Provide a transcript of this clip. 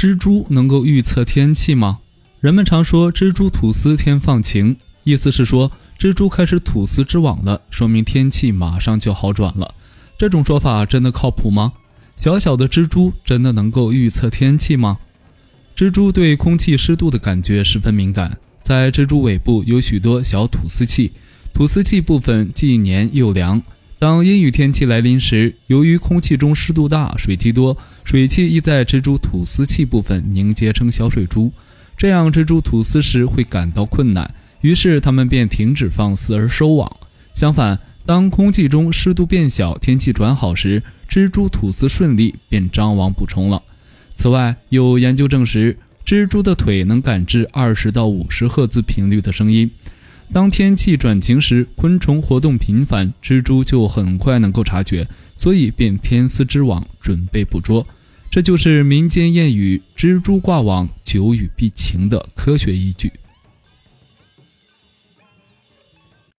蜘蛛能够预测天气吗？人们常说“蜘蛛吐丝，天放晴”，意思是说蜘蛛开始吐丝织网了，说明天气马上就好转了。这种说法真的靠谱吗？小小的蜘蛛真的能够预测天气吗？蜘蛛对空气湿度的感觉十分敏感，在蜘蛛尾部有许多小吐丝器，吐丝器部分既黏又凉。当阴雨天气来临时，由于空气中湿度大、水汽多，水汽易在蜘蛛吐丝器部分凝结成小水珠，这样蜘蛛吐丝时会感到困难，于是它们便停止放丝而收网。相反，当空气中湿度变小、天气转好时，蜘蛛吐丝顺利，便张网补充了。此外，有研究证实，蜘蛛的腿能感知二十到五十赫兹频率的声音。当天气转晴时，昆虫活动频繁，蜘蛛就很快能够察觉，所以便天丝织网，准备捕捉。这就是民间谚语“蜘蛛挂网，久雨必晴”的科学依据。